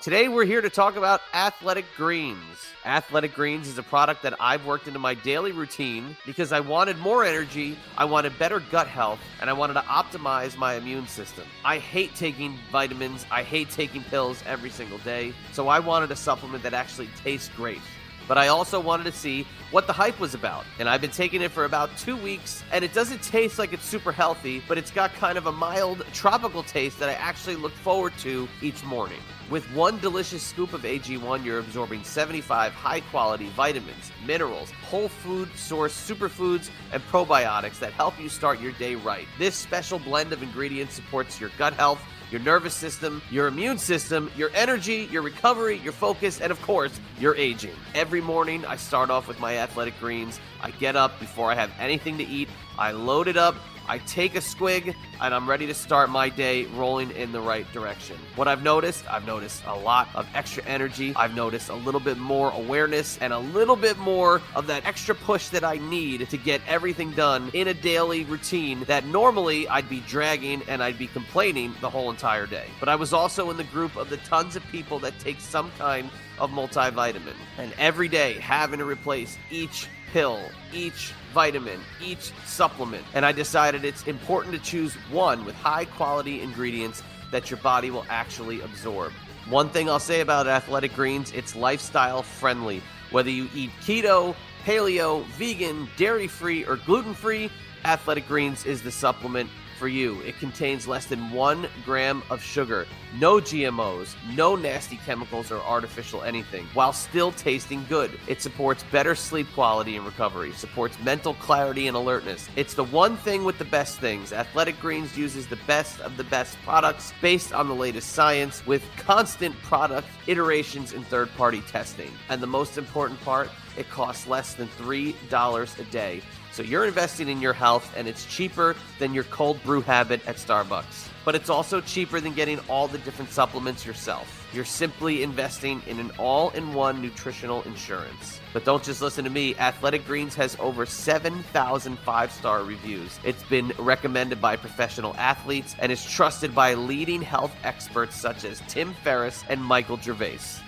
Today, we're here to talk about Athletic Greens. Athletic Greens is a product that I've worked into my daily routine because I wanted more energy, I wanted better gut health, and I wanted to optimize my immune system. I hate taking vitamins, I hate taking pills every single day, so I wanted a supplement that actually tastes great but I also wanted to see what the hype was about. And I've been taking it for about two weeks, and it doesn't taste like it's super healthy, but it's got kind of a mild tropical taste that I actually look forward to each morning. With one delicious scoop of AG1, you're absorbing 75 high quality vitamins, minerals, whole food source superfoods, and probiotics that help you start your day right. This special blend of ingredients supports your gut health your nervous system, your immune system, your energy, your recovery, your focus, and of course, your aging. Every morning, I start off with my athletic greens. I get up before I have anything to eat. I load it up I take a squig and I'm ready to start my day rolling in the right direction. What I've noticed, I've noticed a lot of extra energy. I've noticed a little bit more awareness and a little bit more of that extra push that I need to get everything done in a daily routine that normally I'd be dragging and I'd be complaining the whole entire day. But I was also in the group of the tons of people that take some kind of multivitamin and every day having to replace each pill, each vitamin, each supplement. And I decided it's important to choose one with high quality ingredients that your body will actually absorb. One thing I'll say about Athletic Greens, it's lifestyle friendly. Whether you eat keto, paleo, vegan, dairy free, or gluten free, Athletic Greens is the supplement for you. It contains less than one gram of sugar, no GMOs, no nasty chemicals or artificial anything, while still tasting good. It supports better sleep quality and recovery, supports mental clarity and alertness. It's the one thing with the best things. Athletic Greens uses the best of the best products based on the latest science with constant product iterations and third party testing. And the most important part, it costs less than $3 a day. So you're investing in your health, and it's cheaper than your cold brew habit at Starbucks. But it's also cheaper than getting all the different supplements yourself. You're simply investing in an all in one nutritional insurance. But don't just listen to me. Athletic Greens has over 7,000 five star reviews. It's been recommended by professional athletes and is trusted by leading health experts such as Tim Ferriss and Michael Gervais.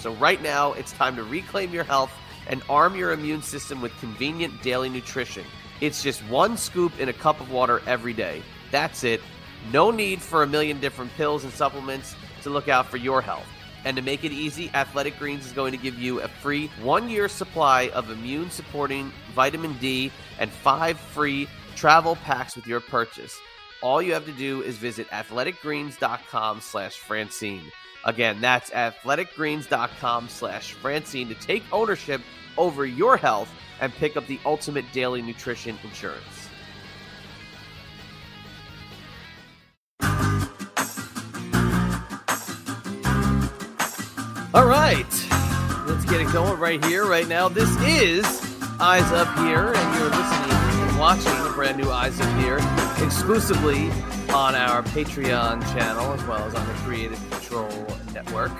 So, right now, it's time to reclaim your health and arm your immune system with convenient daily nutrition. It's just one scoop in a cup of water every day. That's it. No need for a million different pills and supplements to look out for your health. And to make it easy, Athletic Greens is going to give you a free one year supply of immune supporting vitamin D and five free travel packs with your purchase. All you have to do is visit athleticgreens.com slash Francine. Again, that's athleticgreens.com slash Francine to take ownership over your health and pick up the ultimate daily nutrition insurance. All right, let's get it going right here, right now. This is Eyes Up Here, and you're listening and watching a brand new Eyes Up Here exclusively on our Patreon channel as well as on the Creative Control Network.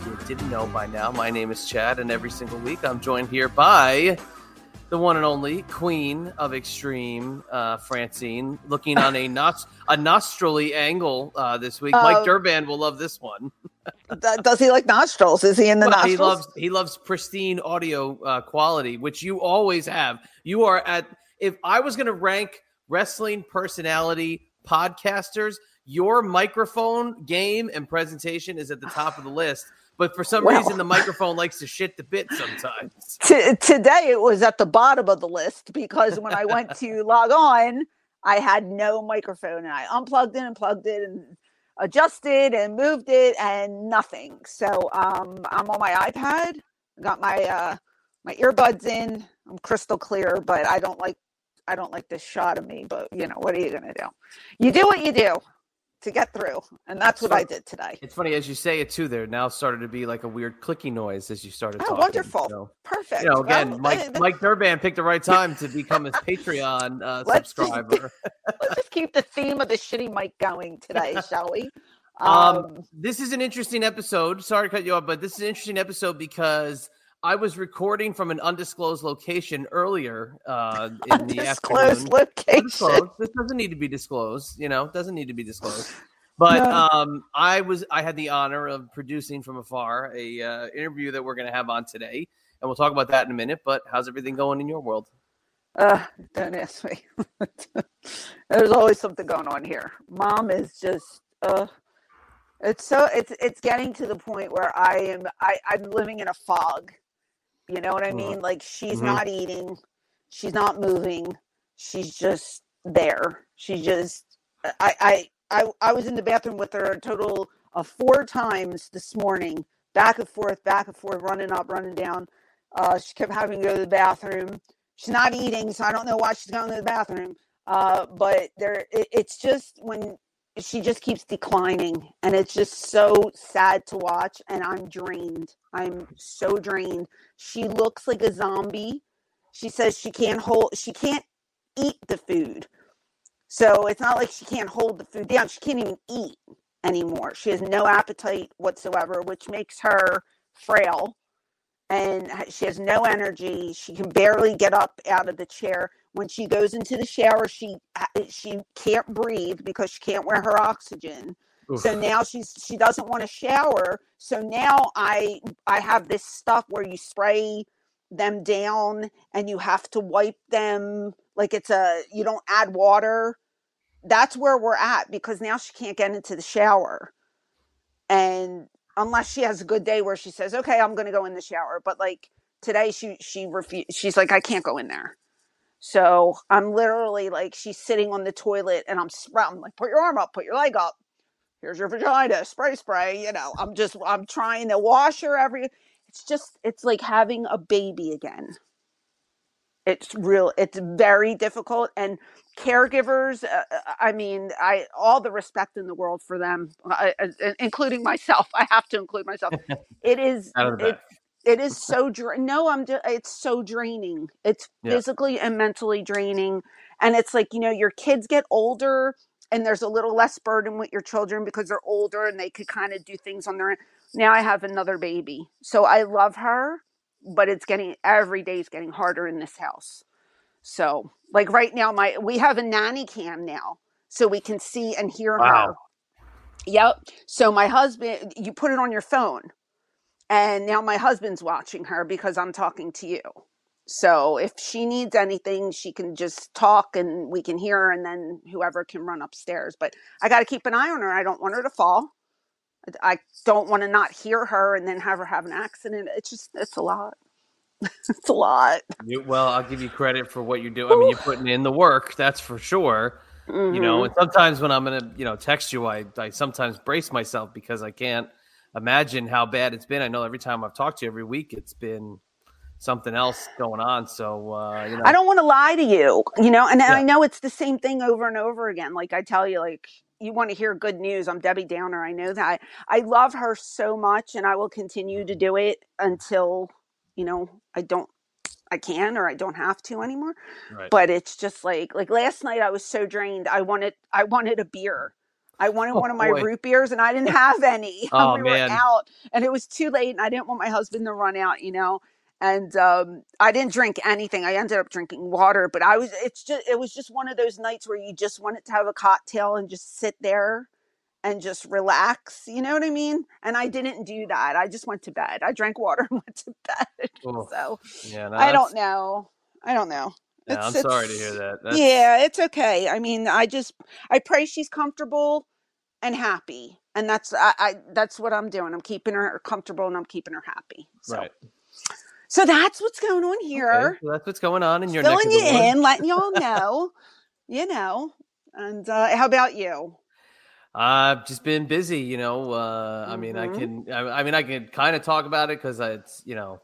If you didn't know by now, my name is Chad, and every single week I'm joined here by the one and only Queen of Extreme, uh, Francine, looking on a nos- a nostrily angle uh, this week. Mike Um, Durban will love this one. Does he like nostrils? Is he in the Well, nostrils? he loves he loves pristine audio uh, quality, which you always have. You are at. If I was going to rank wrestling personality podcasters, your microphone game and presentation is at the top of the list. But for some Well. reason, the microphone likes to shit the bit sometimes. T- today it was at the bottom of the list because when I went to log on, I had no microphone and I unplugged it and plugged it and adjusted and moved it and nothing. So um, I'm on my iPad, got my uh, my earbuds in. I'm crystal clear, but I don't like I don't like this shot of me. But you know what are you gonna do? You do what you do to get through, and that's what So- I did today. It's funny as you say it too. There now started to be like a weird clicking noise as you started. Oh, talking, wonderful. so- Perfect. You know, again, Well, Mike Mike Durban picked the right time to become his Patreon uh, Let's just- subscriber. let's just keep the theme of the shitty mic going today, shall we? Um, this is an interesting episode. Sorry to cut you off, but this is an interesting episode because I was recording from an undisclosed location earlier uh, in the undisclosed afternoon. location. Undisclosed. This doesn't need to be disclosed. You know, it doesn't need to be disclosed. But No. um, I was I had the honor of producing from afar a uh, interview that we're going to have on today, and we'll talk about that in a minute. But how's everything going in your world? Uh, don't ask me. There's always something going on here. Mom is just uh it's so it's it's getting to the point where I am I, I'm living in a fog. You know what I Mhm. mean? Like she's Mhm. not eating, she's not moving, she's just there. She just I I I, I was in the bathroom with her a total of four times this morning, back and forth, back and forth, running up, running down. Uh, she kept having to go to the bathroom she's not eating, so I don't know why she's going to the bathroom. Uh, but there, it, it's just when she just keeps declining, and it's just so sad to watch. And I'm drained. I'm so drained. She looks like a zombie. She says she can't hold, she can't eat the food. So it's not like she can't hold the food down. She can't even eat anymore. She has no appetite whatsoever, which makes her frail and she has no energy. She can barely get up out of the chair. When she goes into the shower, she uh, she can't breathe because she can't wear her oxygen. So now she's she doesn't want to shower. So now I I have this stuff where you spray them down and you have to wipe them like it's a you don't add water. That's where we're at because now she can't get into the shower. And unless she has a good day where she says, "Okay, I'm going to go in the shower," but like today she she refused she's like, "I can't go in there." So I'm literally like she's sitting on the toilet and I'm sprouting like, "Put your arm up, put your leg up." here's your vagina spray spray you know i'm just i'm trying to wash her every it's just it's like having a baby again it's real it's very difficult and caregivers uh, uh, i mean i all the respect in the world for them I, I- including myself i have to include myself it is Out of it, back. It is so dra- no i'm just it's so draining. It's Yeah. physically and mentally draining and it's like you know your kids get older and there's a little less burden with your children because they're older and they could kind of do things on their own. Now i have another baby so i love her but it's getting every day is getting harder in this house. So like right now my we have a nanny cam now so we can see and hear her. Yep. So my husband, you put it on your phone, and now my husband's watching her because I'm talking to you. So if she needs anything, she can just talk and we can hear her, and then whoever can run upstairs. But I got to keep an eye on her. I don't want her to fall. I I don't want to not hear her and then have her have an accident. It's just, it's a lot. it's a lot. You, well, I'll give you credit for what you do. I mean, you're putting in the work, that's for sure. You know, Mhm. and sometimes when I'm gonna, you know, text you, I, I sometimes brace myself because I can't imagine how bad it's been. I know every time I've talked to you every week, it's been something else going on. So, uh, you know, I don't want to lie to you, you know, and I know it's the same thing over and over again. Like I tell you, like you want to hear good news. I'm Debbie Downer. I know that. I love her so much and I will continue to do it until, you know, I don't I can or I don't have to anymore. Right. But it's just like like last night I was so drained. I wanted I wanted a beer. I wanted Oh, one of my boy. root beers and I didn't have any. Oh, we man. were out and it was too late and I didn't want my husband to run out, you know. And um I didn't drink anything. I ended up drinking water, but I was it's just it was just one of those nights where you just wanted to have a cocktail and just sit there and just relax, you know what I mean? And I didn't do that. I just went to bed. I drank water and went to bed. Oof. So yeah, no, I don't know. I don't know. Yeah, I'm sorry to hear that. That's, Yeah, it's okay. I mean, I just I pray she's comfortable and happy, and that's I, I that's what I'm doing. I'm keeping her comfortable and I'm keeping her happy. So, right. so that's what's going on here. Okay, so that's what's going on in your neck Filling of you in, letting y'all know, you know. And uh, how about you? I've just been busy, you know. Uh, I mean, I Mhm. can, I, I mean, I can kind of talk about it because it's, you know,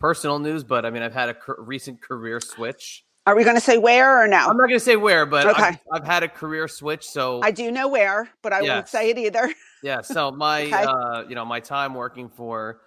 personal news. But I mean, I've had a recent career switch. Are we going to say where or no? I'm not going to say where, but I've, I've had a career switch. So I do know where, but I won't say it either. yeah, so my, Okay. uh, you know, my time working for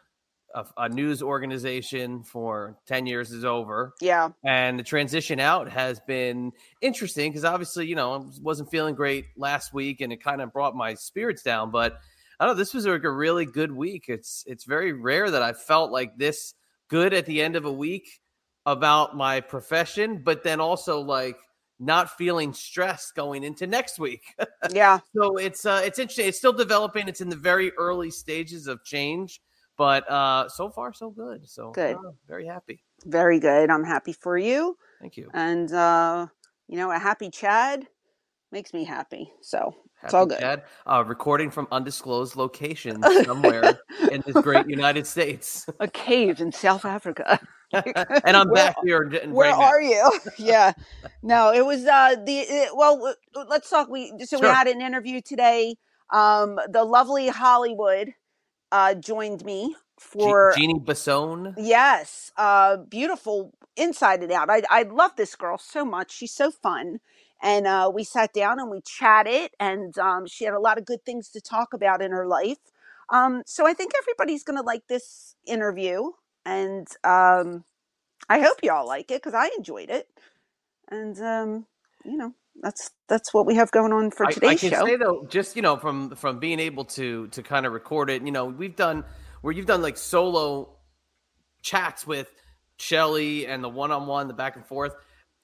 a, a news organization for ten years is over. Yeah. and the transition out has been interesting because obviously you know I wasn't feeling great last week and it kind of brought my spirits down but i don't know this was like a really good week it's it's very rare that i felt like this good at the end of a week about my profession but then also like not feeling stressed going into next week. yeah. So it's uh it's interesting. It's still developing. It's in the very early stages of change, but uh so far so good. So good. Uh, very happy. Very good. I'm happy for you. Thank you. And uh you know, a happy Chad makes me happy. So it's all good. Chad, uh, recording from undisclosed location somewhere in this great United States. A cave in South Africa. and I'm where, back here. Where right are you? yeah. No, it was uh the it, well. Let's talk. We so sure. we had an interview today. Um, the lovely Hollywood uh joined me for Jeannie Basone. Yes, uh, beautiful inside and out. I I love this girl so much. She's so fun and uh, we sat down and we chatted and um, she had a lot of good things to talk about in her life. Um, so i think everybody's going to like this interview and um, i hope y'all like it because i enjoyed it. And um, you know that's that's what we have going on for today's I, I can show. say though just you know from from being able to to kind of record it you know we've done where you've done like solo chats with Shelly and the one-on-one the back and forth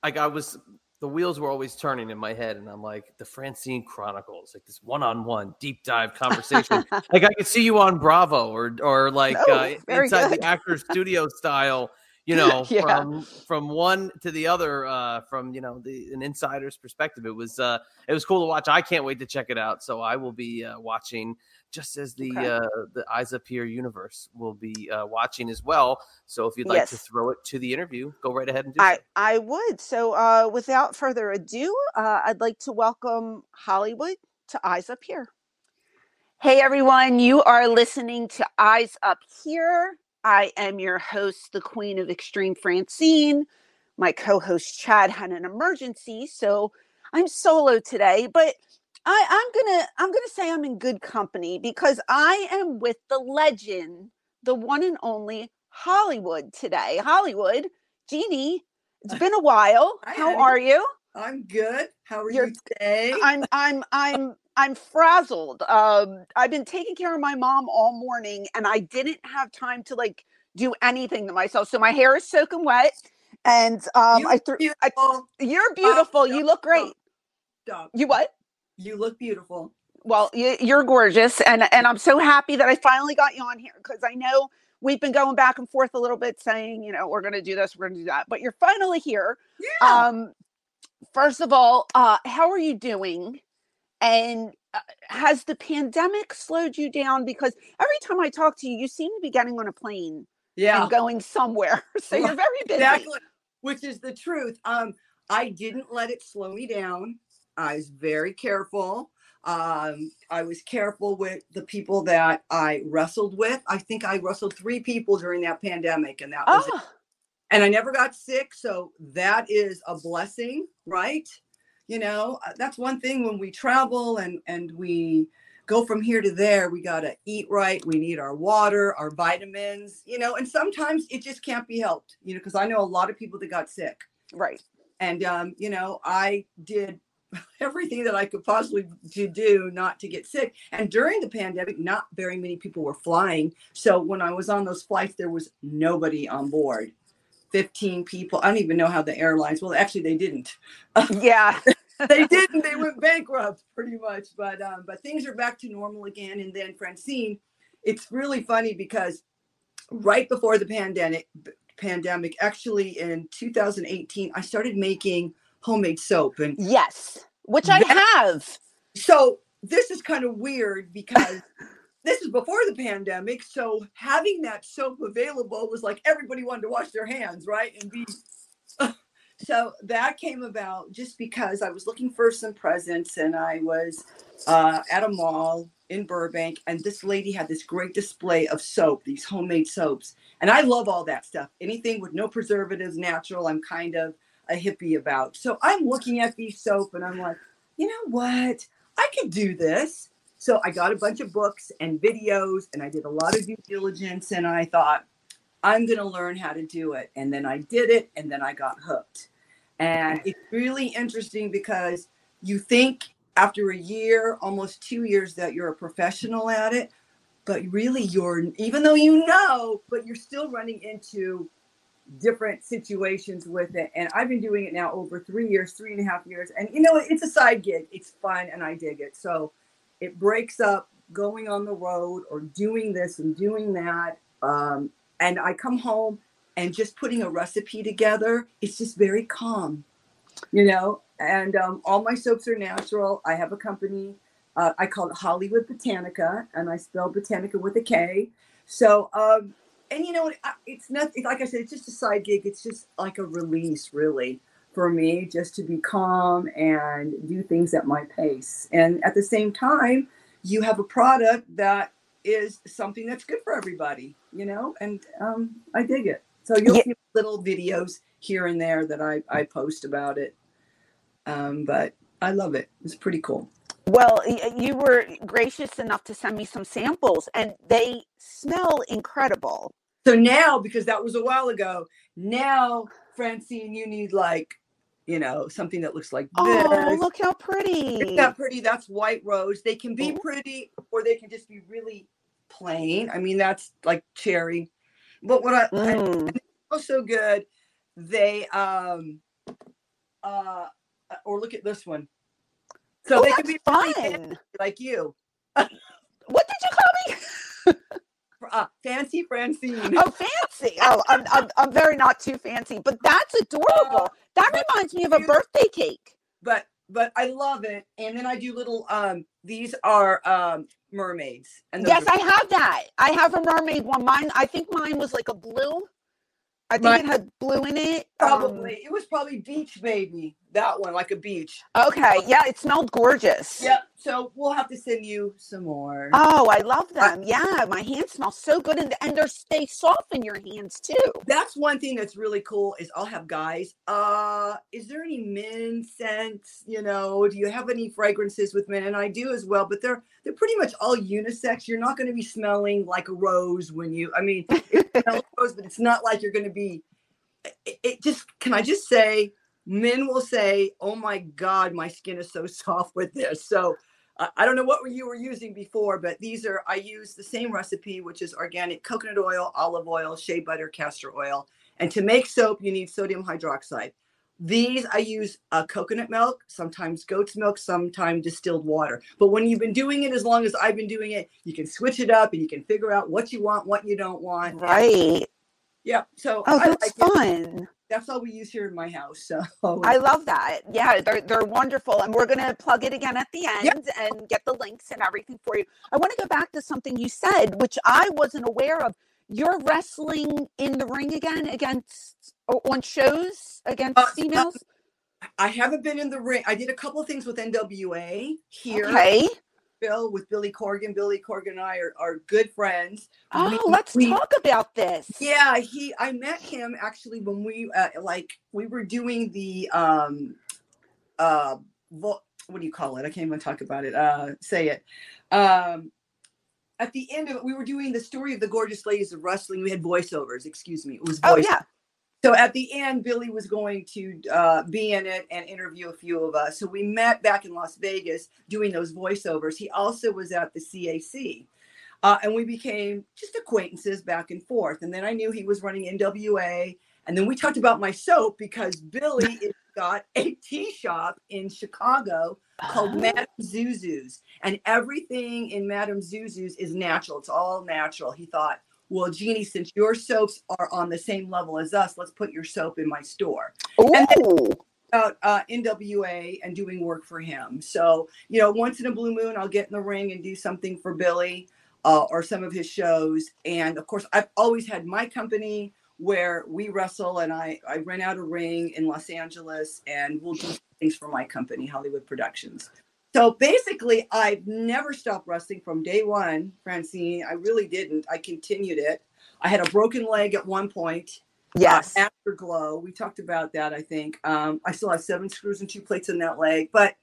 like I was the wheels were always turning in my head, and I'm like, the Francine Chronicles, like this one-on-one deep dive conversation. like I could see you on Bravo or or like oh, uh, inside good. the actor's studio style. You know, yeah. from from one to the other, uh, from you know the an insider's perspective. It was uh, it was cool to watch. I can't wait to check it out. So I will be uh, watching just as the okay. uh, the Eyes Up Here universe will be uh, watching as well. So if you'd like yes. to throw it to the interview, go right ahead and do I, so. I would. So uh, without further ado, uh, I'd like to welcome Hollywood to Eyes Up Here. Hey everyone, you are listening to Eyes Up Here. I am your host, the Queen of Extreme Francine. My co-host Chad had an emergency, so I'm solo today, but I, I'm gonna I'm gonna say I'm in good company because I am with the legend, the one and only Hollywood today. Hollywood, Jeannie, it's been a while. Hi, How honey. are you? I'm good. How are You're, you today? I'm I'm I'm I'm frazzled. Um, I've been taking care of my mom all morning, and I didn't have time to like do anything to myself. So my hair is soaking wet, and um, I threw. you're beautiful. you look great. Stop. You what? You look beautiful. Well, you're gorgeous, and and I'm so happy that I finally got you on here because I know we've been going back and forth a little bit, saying you know we're going to do this, we're going to do that, but you're finally here. Yeah. Um, first of all, uh, how are you doing? And uh, has the pandemic slowed you down? Because every time I talk to you, you seem to be getting on a plane, yeah, and going somewhere. So you're very busy. Exactly, which is the truth. Um, I didn't let it slow me down. I was very careful. Um, I was careful with the people that I wrestled with. I think I wrestled three people during that pandemic, and that was oh. it. Ah. And I never got sick, so that is a blessing, right? You know, uh, that's one thing when we travel and and we go from here to there. We got to eat right. We need our water, our vitamins, you know, and sometimes it just can't be helped, you know, because I know a lot of people that got sick. Right. And, um, you know, I did everything that I could possibly to do not to get sick. And during the pandemic, not very many people were flying. So when I was on those flights, there was nobody on board. 15 people. I don't even know how the airlines, well, actually they didn't. Yeah. they didn't. They went bankrupt pretty much. But um, but things are back to normal again. And then Francine, it's really funny because right before the pandemic pandemic, actually in 2018, I started making homemade soap and yes which that, i have. So this is kind of weird because this is before the pandemic so having that soap available was like everybody wanted to wash their hands right and be so that came about just because i was looking for some presents and i was uh, at a mall in burbank and this lady had this great display of soap these homemade soaps and i love all that stuff. Anything with no preservatives natural i'm kind of a hippie about. So I'm looking at these soap and I'm like, you know what? I could do this. So I got a bunch of books and videos and I did a lot of due diligence and I thought, I'm going to learn how to do it. And then I did it and then I got hooked. And it's really interesting because you think after a year, almost two years, that you're a professional at it, but really you're, even though you know, but you're still running into different situations with it. And I've been doing it now over three years, three and a half years. And you know, it's a side gig. It's fun and I dig it. So it breaks up going on the road or doing this and doing that. Um, and I come home and just putting a recipe together, it's just very calm, you know. And um, all my soaps are natural. I have a company. Uh, I call it Hollywood Botanica, and I spell Botanica with a K. So um, and you know, it's not like I said, it's just a side gig. It's just like a release, really, for me, just to be calm and do things at my pace. And at the same time, you have a product that is something that's good for everybody, you know, and um, I dig it. So you'll yeah. see little videos here and there that I, I post about it. Um, but I love it. It's pretty cool. Well, you were gracious enough to send me some samples, and they smell incredible. So now, because that was a while ago, now Francine, you need like, you know, something that looks like this. Oh, look how pretty! Isn't that pretty? That's white rose. They can be pretty, or they can just be really plain. I mean, that's like cherry. But what I, mm. I also good, they um uh or look at this one. So oh, they can be fun like you. what did you call me? uh, fancy Francine. Oh, fancy. Oh, I'm, I'm, I'm very not too fancy, but that's adorable. Uh, that reminds me of a birthday cake. But but I love it. And then I do little um these are um mermaids. And yes, are- I have that. I have a mermaid one. Mine I think mine was like a blue. I think My, it had blue in it. Probably. Um, it was probably beach baby. That one, like a beach. Okay. Yeah, it smelled gorgeous. Yep. So we'll have to send you some more. Oh, I love them. yeah, my hands smell so good, and and they stay soft in your hands too. That's one thing that's really cool. Is I'll have guys. Uh, is there any men scents? You know, do you have any fragrances with men? And I do as well, but they're they're pretty much all unisex. You're not going to be smelling like a rose when you. I mean, rose, but it's not like you're going to be. It, it just can I just say men will say, "Oh my God, my skin is so soft with this." So I don't know what you were using before, but these are, I use the same recipe, which is organic coconut oil, olive oil, shea butter, castor oil. And to make soap, you need sodium hydroxide. These I use uh, coconut milk, sometimes goat's milk, sometimes distilled water. But when you've been doing it as long as I've been doing it, you can switch it up and you can figure out what you want, what you don't want. Right. Yeah. So oh, that's like fun. It that's all we use here in my house. So I love that. Yeah, they're they're wonderful, and we're gonna plug it again at the end yep. and get the links and everything for you. I want to go back to something you said, which I wasn't aware of. You're wrestling in the ring again against on shows against uh, females. I haven't been in the ring. I did a couple of things with NWA here. Okay. Bill with Billy Corgan. Billy Corgan and I are, are good friends. Oh, we, let's we, talk about this. Yeah, he. I met him actually when we uh, like we were doing the um uh what do you call it? I can't even talk about it. Uh, say it. Um, at the end of it, we were doing the story of the gorgeous ladies of wrestling. We had voiceovers. Excuse me. It was voice. Oh yeah so at the end, Billy was going to uh, be in it and interview a few of us. So we met back in Las Vegas doing those voiceovers. He also was at the CAC. Uh, and we became just acquaintances back and forth. And then I knew he was running NWA. And then we talked about my soap because Billy got a tea shop in Chicago called oh. Madame Zuzu's. And everything in Madame Zuzu's is natural. It's all natural. He thought, well, Jeannie, since your soaps are on the same level as us, let's put your soap in my store. Ooh. About uh, NWA and doing work for him. So, you know, once in a blue moon, I'll get in the ring and do something for Billy uh, or some of his shows. And of course, I've always had my company where we wrestle and I, I rent out a ring in Los Angeles and we'll do things for my company, Hollywood Productions. So basically, I've never stopped wrestling from day one, Francine. I really didn't. I continued it. I had a broken leg at one point. Uh, yes. Uh, afterglow. We talked about that, I think. Um, I still have seven screws and two plates in that leg. But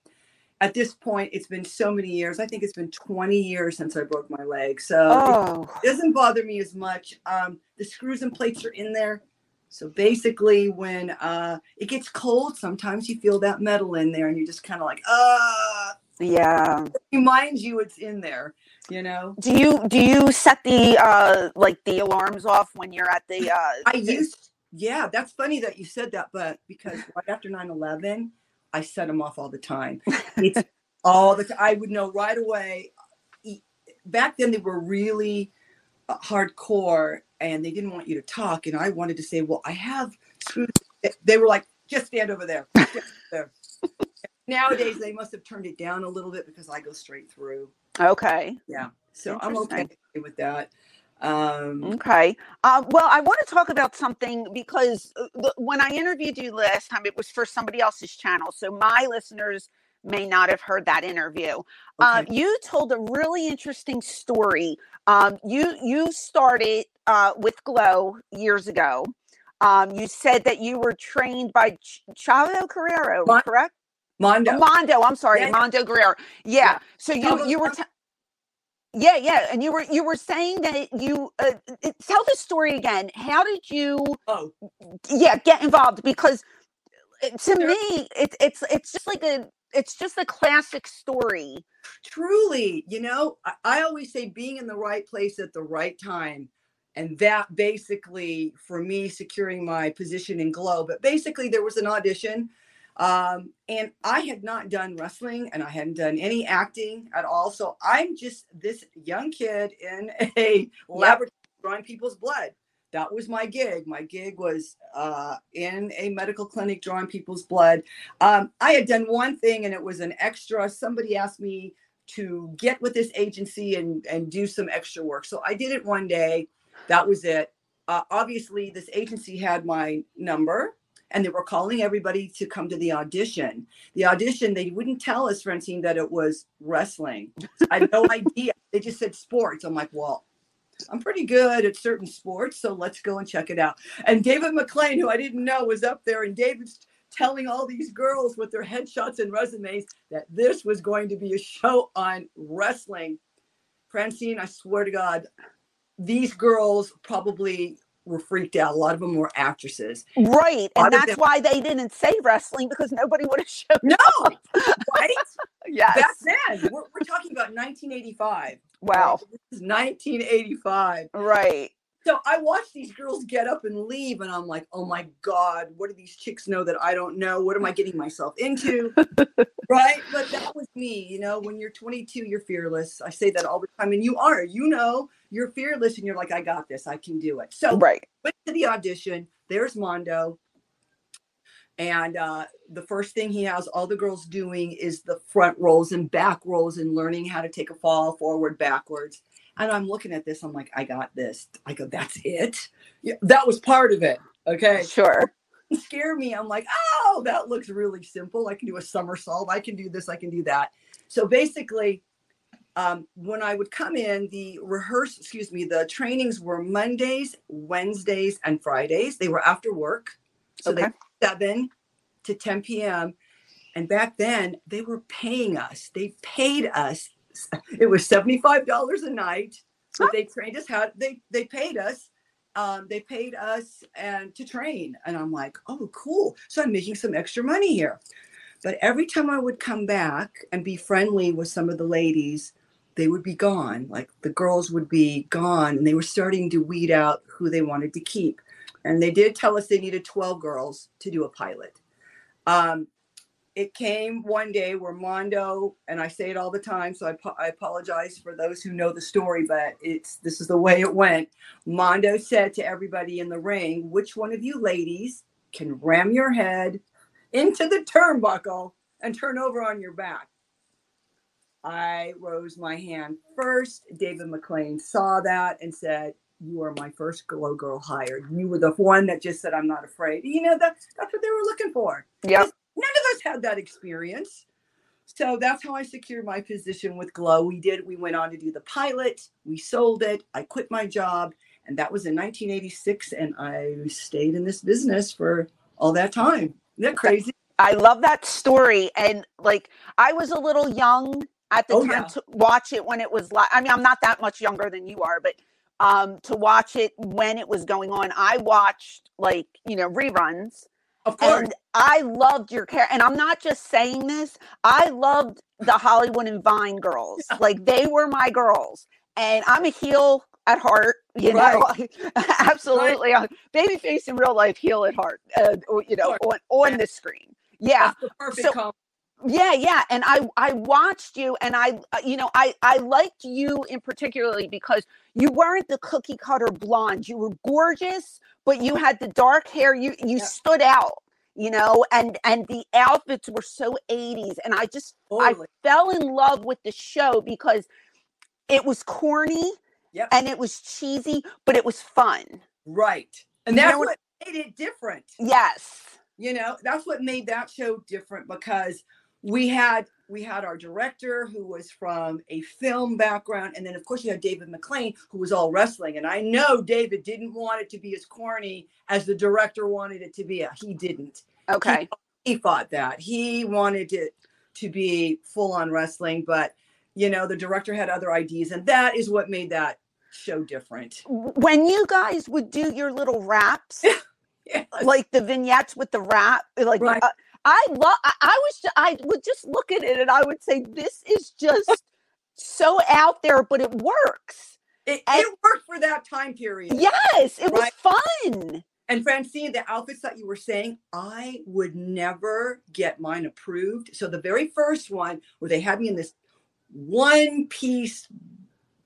at this point, it's been so many years. I think it's been 20 years since I broke my leg. So oh. it doesn't bother me as much. Um, the screws and plates are in there. So basically, when uh, it gets cold, sometimes you feel that metal in there, and you're just kind of like, ah. Yeah. It reminds you it's in there. You know. Do you do you set the uh like the alarms off when you're at the? uh I used yeah, that's funny that you said that, but because right after 9 11, I set them off all the time. It's all the time. I would know right away. Back then, they were really hardcore and they didn't want you to talk. And I wanted to say, well, I have screws. They were like, just stand over there. Stand over there. Nowadays, they must have turned it down a little bit because I go straight through. Okay. Yeah. So I'm okay with that. Um, Okay. Uh, well, I want to talk about something because uh, when I interviewed you last time, it was for somebody else's channel. So my listeners may not have heard that interview. Uh, okay. you told a really interesting story. Um, you you started uh, with Glow years ago. Um, you said that you were trained by Ch- Chavo Guerrero, Mon- correct? Mando. Mando. I'm sorry, Yeah, yeah. Mando Guerrero. Yeah. Yeah. So you you were. T- yeah, yeah, and you were you were saying that you uh, tell the story again. How did you Oh, yeah get involved? Because to me, it's it's it's just like a it's just a classic story. truly, you know, I, I always say being in the right place at the right time. And that basically, for me, securing my position in Glow. But basically, there was an audition. Um, and I had not done wrestling and I hadn't done any acting at all. So I'm just this young kid in a laboratory drawing people's blood. That was my gig. My gig was uh, in a medical clinic drawing people's blood. Um, I had done one thing and it was an extra. Somebody asked me to get with this agency and, and do some extra work. So I did it one day. That was it. Uh, obviously, this agency had my number and they were calling everybody to come to the audition. The audition, they wouldn't tell us, Francine, that it was wrestling. I had no idea. They just said sports. I'm like, well, I'm pretty good at certain sports, so let's go and check it out. And David McLane, who I didn't know was up there, and David's telling all these girls with their headshots and resumes that this was going to be a show on wrestling. Francine, I swear to God, these girls probably were freaked out. A lot of them were actresses. Right. And that's them- why they didn't say wrestling because nobody would have shown No, right? Yes. Back then, we're, we're talking about 1985. Wow. Right? This is 1985. Right. So I watch these girls get up and leave, and I'm like, oh my God, what do these chicks know that I don't know? What am I getting myself into? right? But that was me. You know, when you're 22, you're fearless. I say that all the time, and you are. You know, you're fearless, and you're like, I got this. I can do it. So Right. went to the audition. There's Mando. And uh, the first thing he has all the girls doing is the front rolls and back rolls and learning how to take a fall forward, backwards. And I'm looking at this, I'm like, I got this. I go, that's it. Yeah, that was part of it. Okay. Sure. Scare me. I'm like, oh, that looks really simple. I can do a somersault. I can do this. I can do that. So basically, um, when I would come in, the rehearse, excuse me, the trainings were Mondays, Wednesdays, and Fridays. They were after work. So Okay. they 7 to 10 p.m. And back then they were paying us. They paid us. It was $75 a night. But they trained us how they they paid us. Um, they paid us and to train. And I'm like, oh, cool. So I'm making some extra money here. But every time I would come back and be friendly with some of the ladies, they would be gone. Like the girls would be gone and they were starting to weed out who they wanted to keep. And they did tell us they needed 12 girls to do a pilot. Um, it came one day where Mando, and I say it all the time, so I, I apologize for those who know the story, but it's this is the way it went. Mando said to everybody in the ring, "Which one of you ladies can ram your head into the turnbuckle and turn over on your back?" I rose my hand first. David McLane saw that and said, "You are my first glow girl hired. You were the one that just said I'm not afraid." You know that that's what they were looking for Yep. None of us had that experience. So that's how I secured my position with Glow. We did, we went on to do the pilot, we sold it, I quit my job, and that was in 1986. And I stayed in this business for all that time. Isn't that crazy? I love that story. And like, I was a little young at the Oh, time yeah. to watch it when it was like, I mean, I'm not that much younger than you are, but um, to watch it when it was going on, I watched like, you know, reruns. Of course. And I loved your character. And I'm not just saying this, I loved the Hollywood and Vine girls. Like, they were my girls. And I'm a heel at heart. You know, absolutely. Right. Babyface in real life, heel at heart. Uh, you know, on, on the screen. Yeah. the perfect so, yeah yeah and i i watched you and i uh, you know i i liked you in particularly because you weren't the cookie cutter blonde you were gorgeous but you had the dark hair you you yeah. stood out you know and and the outfits were so 80s and i just totally. i fell in love with the show because it was corny yep. and it was cheesy but it was fun right and that's what made it different yes you know that's what made that show different because we had we had our director who was from a film background and then of course you had David McLane who was all wrestling. And i know david didn't want it to be as corny as the director wanted it to be. He didn't. Okay. he, he thought that. He wanted it to be full on wrestling but you know the director had other ideas and that is what made that show different. When you guys would do your little raps yes. like the vignettes with the rap like right. uh, I love. I, I was. I would just look at it and I would say, "This is just so out there, but it works." It, it worked for that time period. Yes, it right? was fun. And Francine, the outfits that you were saying, I would never get mine approved. So the very first one, where they had me in this one piece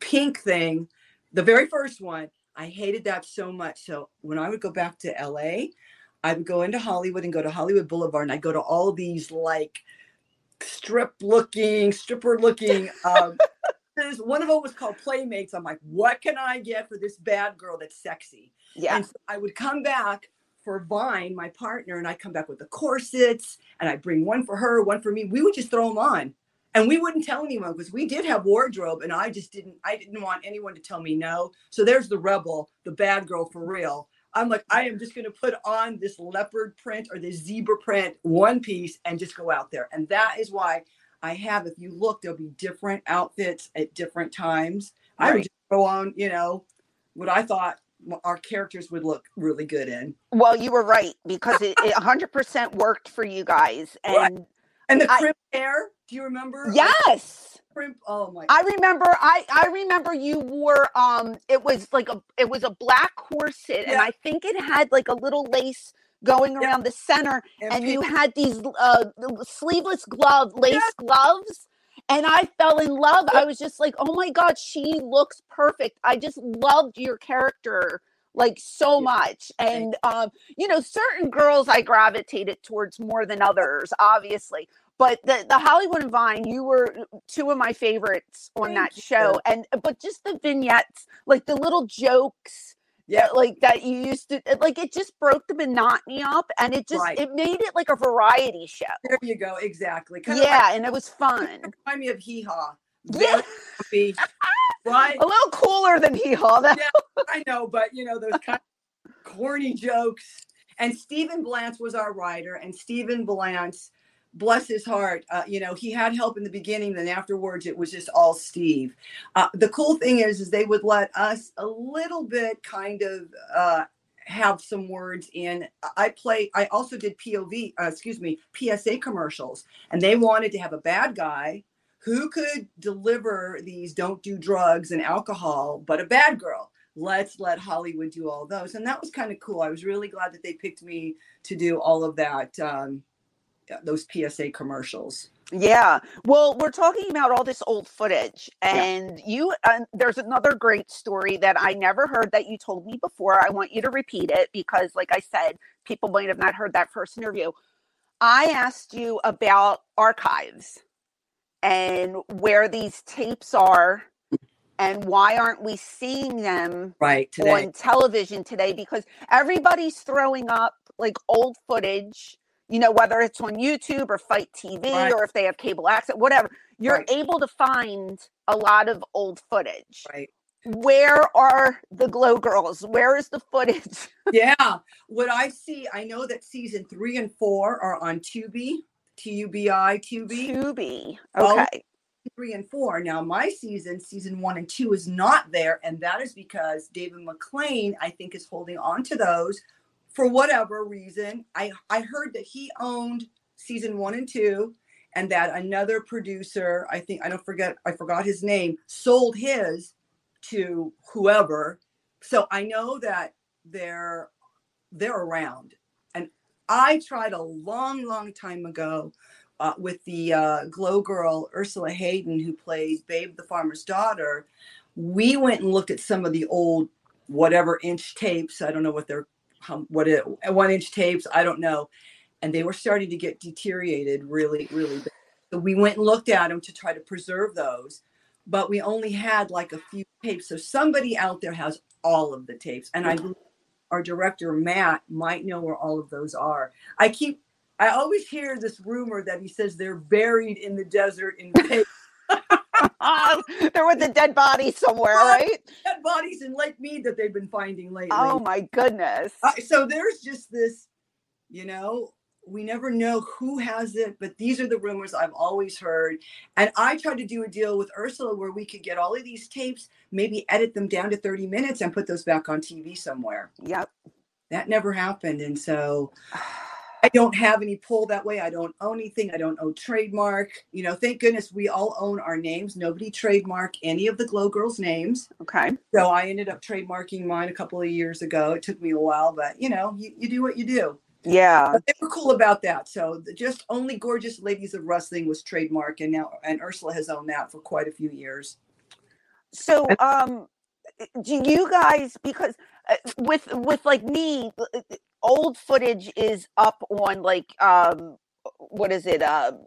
pink thing, the very first one, I hated that so much. So when I would go back to LA, I would go into Hollywood and go to Hollywood Boulevard and I go to all these like strip looking, stripper looking. Um, one of them was called Playmates. I'm like, what can I get for this bad girl that's sexy? Yeah. And so I would come back for Vine, my partner, and I come back with the corsets and I bring one for her, one for me. We would just throw them on and we wouldn't tell anyone because we did have wardrobe and I just didn't, I didn't want anyone to tell me no. So there's the rebel, the bad girl for real. I'm like, I am just going to put on this leopard print or this zebra print one piece and just go out there. And that is why I have, if you look, there'll be different outfits at different times. Right. I would just go on, you know, what I thought our characters would look really good in. Well, you were right because it, it 100% worked for you guys. And, right. and the crimp hair, do you remember? Yes. Oh my! I remember. I I remember you wore um. It was like a it was a black corset, yeah. and I think it had like a little lace going around the center, and, and you had these uh sleeveless glove lace yeah. gloves. And I fell in love. I was just like, oh my God, she looks perfect. I just loved your character like so much and um you know certain girls i gravitated towards more than others obviously but the the Hollywood and Vine, you were two of my favorites on Thank that show, you. and but just the vignettes, like the little jokes, yeah, that, like that you used to, like it just broke the monotony up, and it just right. it made it like a variety show. There you go, exactly. Kind yeah, like, and it was fun. Remind me of Hee Haw. Yeah. right. A little cooler than Hee Haw. Yeah, I know, but you know those kind of corny jokes. And Stephen Blance was our writer, and Stephen Blance bless his heart, uh, you know, he had help in the beginning. Then afterwards, it was just all Steve. Uh, the cool thing is, is they would let us a little bit kind of uh, have some words in. I play. I also did POV. Uh, excuse me, PSA commercials, and they wanted to have a bad guy who could deliver these "don't do drugs and alcohol," but a bad girl. Let's let Hollywood do all those, and that was kind of cool. I was really glad that they picked me to do all of that. Um, those PSA commercials. Yeah. Well, we're talking about all this old footage, and yeah. you, uh, there's another great story that I never heard that you told me before. I want you to repeat it because, like I said, people might have not heard that first interview. I asked you about archives and where these tapes are and why aren't we seeing them right today. on television today because everybody's throwing up like old footage you know, whether it's on YouTube or FITE TV right. or if they have cable access, whatever, you're right. able to find a lot of old footage. Right. Where are the glow girls? Where is the footage? yeah. What I see, I know that season three and four are on Tubi, T U B I, Tubi. Tubi. Okay. three and four. Now, my season, season one and two, is not there. And that is because David McLane, I think, is holding on to those for whatever reason, I, I heard that he owned season one and two, and that another producer, I think I don't forget, I forgot his name, sold his to whoever, so I know that they're they're around, and I tried a long, long time ago uh, with the uh, Glow Girl Ursula Hayden, who played Babe the Farmer's Daughter. We went and looked at some of the old whatever inch tapes. I don't know what they're what it one inch tapes. I don't know, and they were starting to get deteriorated really, really bad. So we went and looked at them to try to preserve those, but we only had like a few tapes. So somebody out there has all of the tapes, and I our director Matt might know where all of those are. I keep I always hear this rumor that he says they're buried in the desert in tapes. They're with the dead bodies somewhere, right? Dead bodies in Lake Mead that they've been finding lately. Oh my goodness! Uh, so there's just this, you know, we never know who has it, but these are the rumors I've always heard. And I tried to do a deal with Ursula where we could get all of these tapes, maybe edit them down to 30 minutes and put those back on TV somewhere. Yep. That never happened. And so I don't have any pull that way. I don't own anything. I don't own trademark. You know, thank goodness we all own our names. Nobody trademark any of the Glow Girls names. Okay. So I ended up trademarking mine a couple of years ago. It took me a while, but you know, you, you do what you do. Yeah. But they were cool about that. So the, just only gorgeous ladies of wrestling was trademark, and now and Ursula has owned that for quite a few years. So um do you guys because uh, with with like me old footage is up on like um what is it um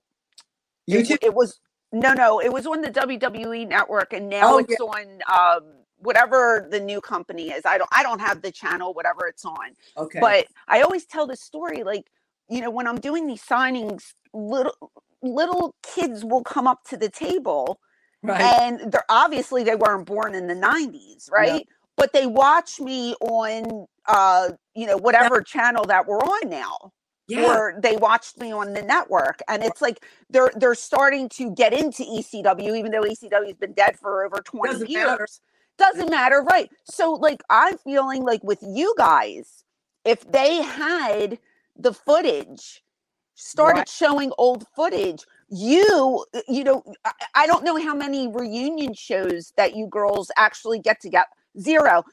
YouTube. it, it was no no it was on the WWE network and now Oh, it's on um whatever the new company is I don't I don't have the channel whatever it's on Okay. but I always tell the story like you know when I'm doing these signings little little kids will come up to the table right. and they're obviously they weren't born in the 90s right but they watch me on uh you know whatever channel that we're on now yeah. or they watched me on the network and it's like they're they're starting to get into ECW even though ECW has been dead for over 20 Doesn't years matter. doesn't matter right so like i'm feeling like with you guys if they had the footage started Right. showing old footage you you know I, I don't know how many reunion shows that you girls actually get together zero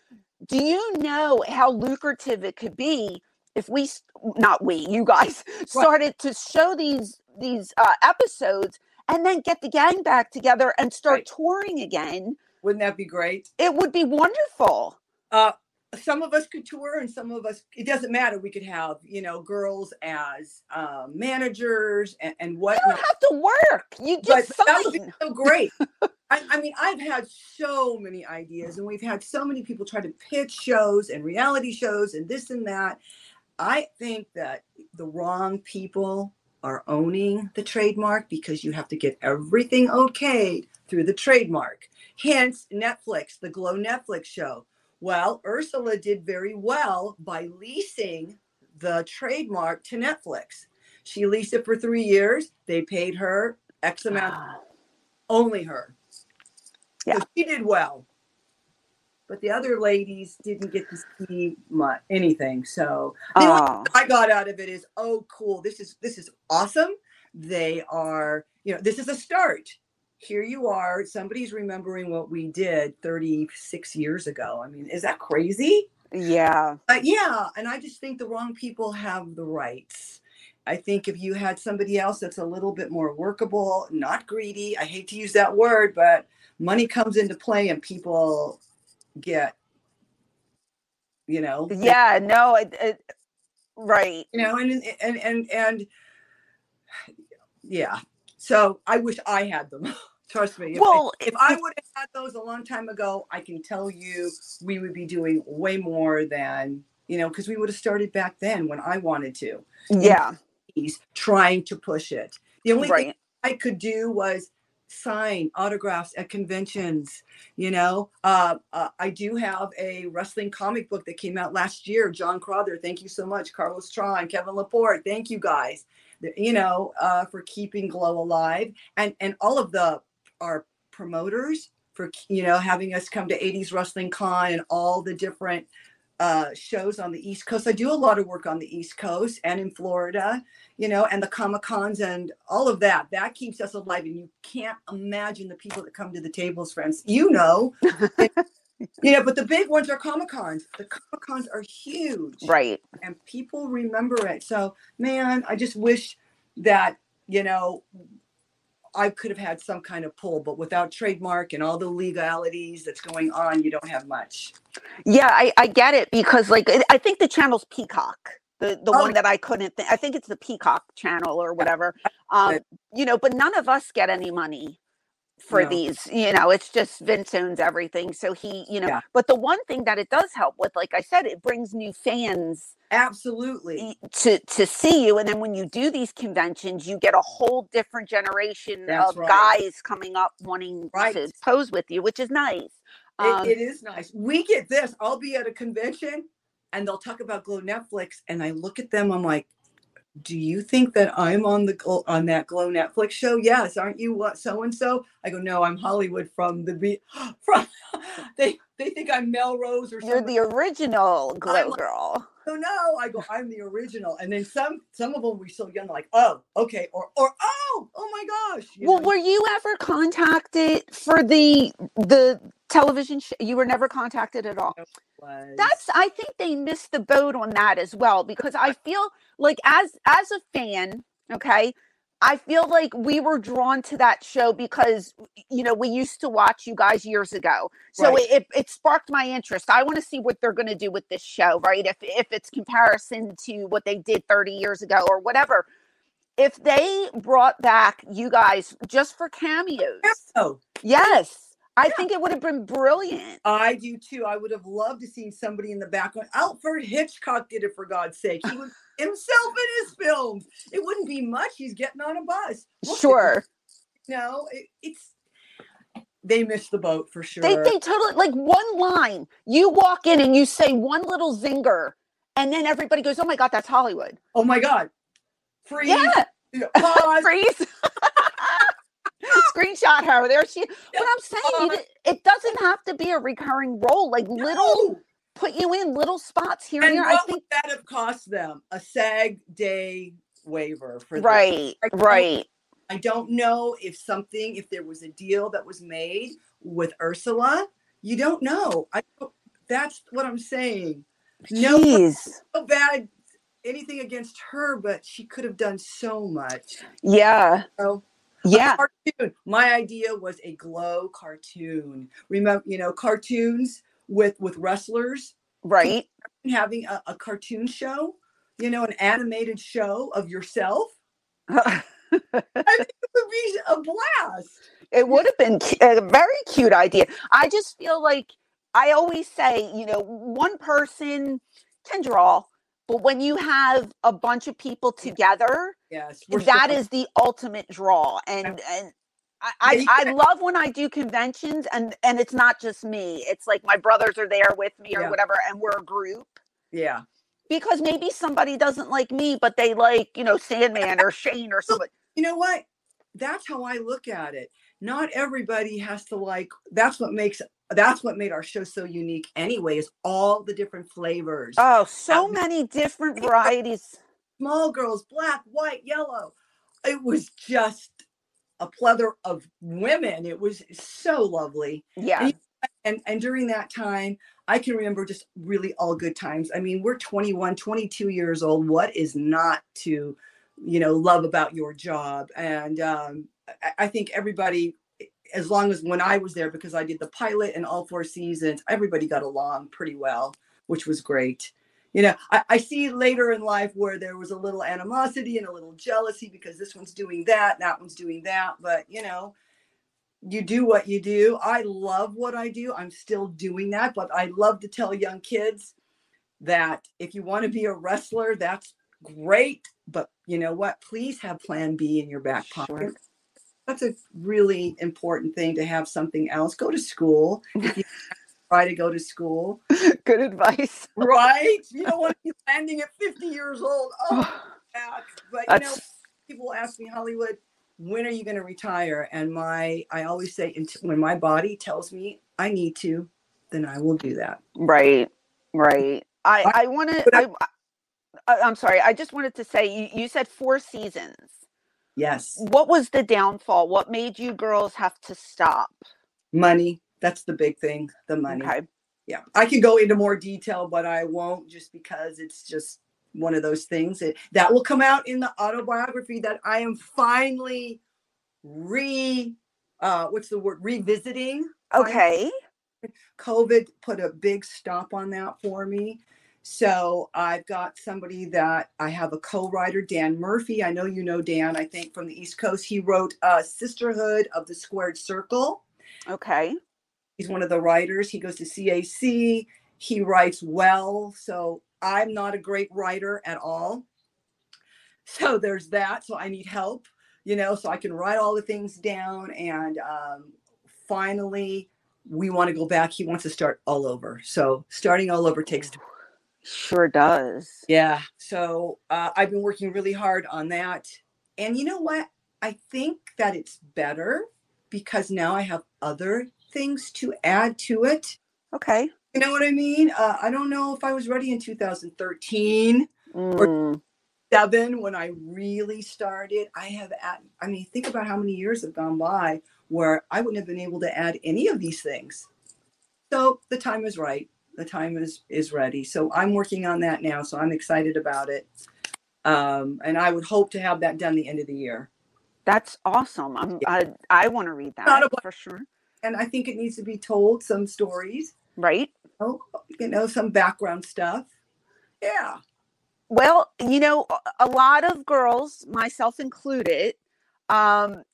do you know how lucrative it could be if we not we you guys started to show these these uh, episodes and then get the gang back together and start Right. touring again Wouldn't that be great? it would be wonderful. Uh, some of us could tour, and some of us it doesn't matter. We could have you know girls as um, managers and, and You don't have to work. You but just that would be so great. I, I mean, I've had so many ideas, and we've had so many people try to pitch shows and reality shows and this and that. I think that the wrong people are owning the trademark because you have to get everything okayed through the trademark. Hence, Netflix, the Glow Netflix show. Well, Ursula did very well by leasing the trademark to Netflix. She leased it for three years. They paid her X amount ah. only her. So she did well. But the other ladies didn't get to see much, anything. So Oh, I got out of it is, oh, cool. This is this is awesome. They are, you know, this is a start. Here you are. Somebody's remembering what we did 36 years ago. I mean, is that crazy? yeah. Uh, yeah, and I just think the wrong people have the rights. I think if you had somebody else that's a little bit more workable, not greedy, I hate to use that word, but money comes into play and people get, you know, they- Yeah. No. It, it, right. you know, and and and and yeah. So I wish I had them. Trust me. If, Well, if I would have had those a long time ago, I can tell you we would be doing way more than you know, because we would have started back then when I wanted to. Yeah. He's trying to push it. The only thing I could do was sign autographs at conventions. You know, uh, uh, I do have a wrestling comic book that came out last year. John Crowther, thank you so much. Carlos Tron, Kevin Laporte, thank you guys. You know, uh, for keeping Glow alive, and and all of the our promoters for you know having us come to 80s Wrestling Con and all the different uh, shows on the East Coast. I do a lot of work on the East Coast and in Florida you know, and the Comic Cons and all of that. That keeps us alive. And you can't imagine the people that come to the tables, friends. You know, you know, but the big ones are Comic Cons. The Comic Cons are huge. Right. And people remember it. So, man, I just wish that, you know, I could have had some kind of pull, but without trademark and all the legalities that's going on, you don't have much. Yeah, I, I get it because like I think the channel's Peacock. The the Oh. one that I couldn't think I think it's the Peacock channel or whatever. Um, you know, but none of us get any money for No. these. You know, it's just Vince owns everything. So he, you know, Yeah. but the one thing that it does help with, like I said, it brings new fans Absolutely. to to see you and then when you do these conventions you get a whole different generation That's of right. guys coming up wanting Right. to pose with you which is nice It- um, it is nice. We get this. I'll be at a convention and they'll talk about Glow Netflix, and I look at them. I'm like, "Do you think that I'm on the on that Glow Netflix show? Yes, aren't you? What so and so?" I go, "No, I'm Hollywood from the be from." They they think I'm Melrose or something. you're something. the original glow like- girl So no, I go, I'm the original. And then some some of them were so young, like, oh, okay, or or oh, oh my gosh. you well know? were you ever contacted for the the television sh- you were never contacted at all Was- that's i think they missed the boat on that as well because i feel like as as a fan okay i feel like we were drawn to that show because you know we used to watch you guys years ago. So Right. it, it, sparked my interest. I want to see what they're going to do with this show right? If if it's comparison to what they did 30 years ago or whatever. If they brought back you guys just for cameos. Oh, yes i Yeah. think it would have been brilliant I do too. I would have loved to see somebody in the background. Alfred Hitchcock did it for God's sake. He was himself in his films. It wouldn't be much. He's getting on a bus. Look sure No, it, it's they missed the boat for sure. They they totally like one line. You walk in and you say one little zinger, and then everybody goes, "Oh my god, that's Hollywood." oh my God. Freeze. Yeah, Pause. freeze. Screenshot her. There she. But I'm saying uh, you, it doesn't have to be a recurring role. Like little, put you in little spots here and And there. I think would that have cost them? A SAG day waiver for right, I right. I don't know if something, if there was a deal that was made with Ursula. You don't know. I don't- that's what I'm saying. No Jeez. no bad anything against her, but she could have done so much. Yeah. So Yeah. cartoon. My idea was a glow cartoon. Remember, you know, cartoons with with wrestlers Right. having a, a cartoon show, you know, an animated show of yourself. I think it would be a blast. It would have been a very cute idea. I just feel like I always say, you know, one person can draw, but when you have a bunch of people together, Yes, that so- is the ultimate draw. And and I, I, I love when I do conventions and and it's not just me. It's like my brothers are there with me or Yeah. whatever, and we're a group. yeah. Because maybe somebody doesn't like me, but they like, you know, Sandman or Shane or somebody. You know what? That's how I look at it. Not everybody has to like. That's what makes. That's what made our show so unique. Anyway, is all the different flavors. Oh, so Um, many different varieties. Small girls, black, white, yellow. It was just a plethora of women. It was so lovely. Yeah. and and during that time i can remember just really all good times i mean we're 21 22 years old what is not to you know love about your job and um, I, I think everybody as long as when i was there because i did the pilot and all four seasons everybody got along pretty well which was great you know I, I see later in life where there was a little animosity and a little jealousy because this one's doing that that one's doing that but you know you do what you do. I love what I do. I'm still doing that, but I love to tell young kids that if you want to be a wrestler, that's great. But you know what? Please have plan B in your back Sure. That's a really important thing to have something else. Go to school. Try to go to school, Good advice. right? You don't want to be landing at 50 years old. Oh. But you know, people ask me hollywood when are you going to retire and my i always say when my body tells me i need to then i will do that right. Right. I I- I want to I- I, I'm sorry. I just wanted to say you you said 4 seasons. Yes What was the downfall? What made you girls have to stop? money That's the big thing, the money. Okay. Yeah. I can go into more detail, but I won't just because it's just one of those things that, that will come out in the autobiography that I am finally re uh what's the word revisiting. Okay. COVID put a big stop on that for me. So I've got somebody that I have a co-writer, Dan Murphy. I know you know Dan, I think from the East Coast. He wrote uh, Sisterhood of the Squared Circle. Okay. He's one of the writers. He goes to CAC. He writes well. So I'm not a great writer at all. So there's that. So I need help, you know, so I can write all the things down. And um, finally, we want to go back. He wants to start all over. So starting all over takes time. Sure does. Yeah. So uh, I've been working really hard on that. And you know what? I think that it's better because now I have other things to add to it. Okay. You know what I mean? Uh, I don't know if I was ready in 2013, Mm, seven when I really started. I have, add, I mean, think about how many years have gone by where I wouldn't have been able to add any of these things. So the time is right. The time is is ready. So I'm working on that now. So I'm excited about it. Um, and I would hope to have that done the end of the year. that's awesome. I'm, I I want to read that a- for sure. And I think it needs to be told some stories. Right. Oh, you know, some background stuff. Yeah. Well, you know, a- a lot of girls, myself included, um,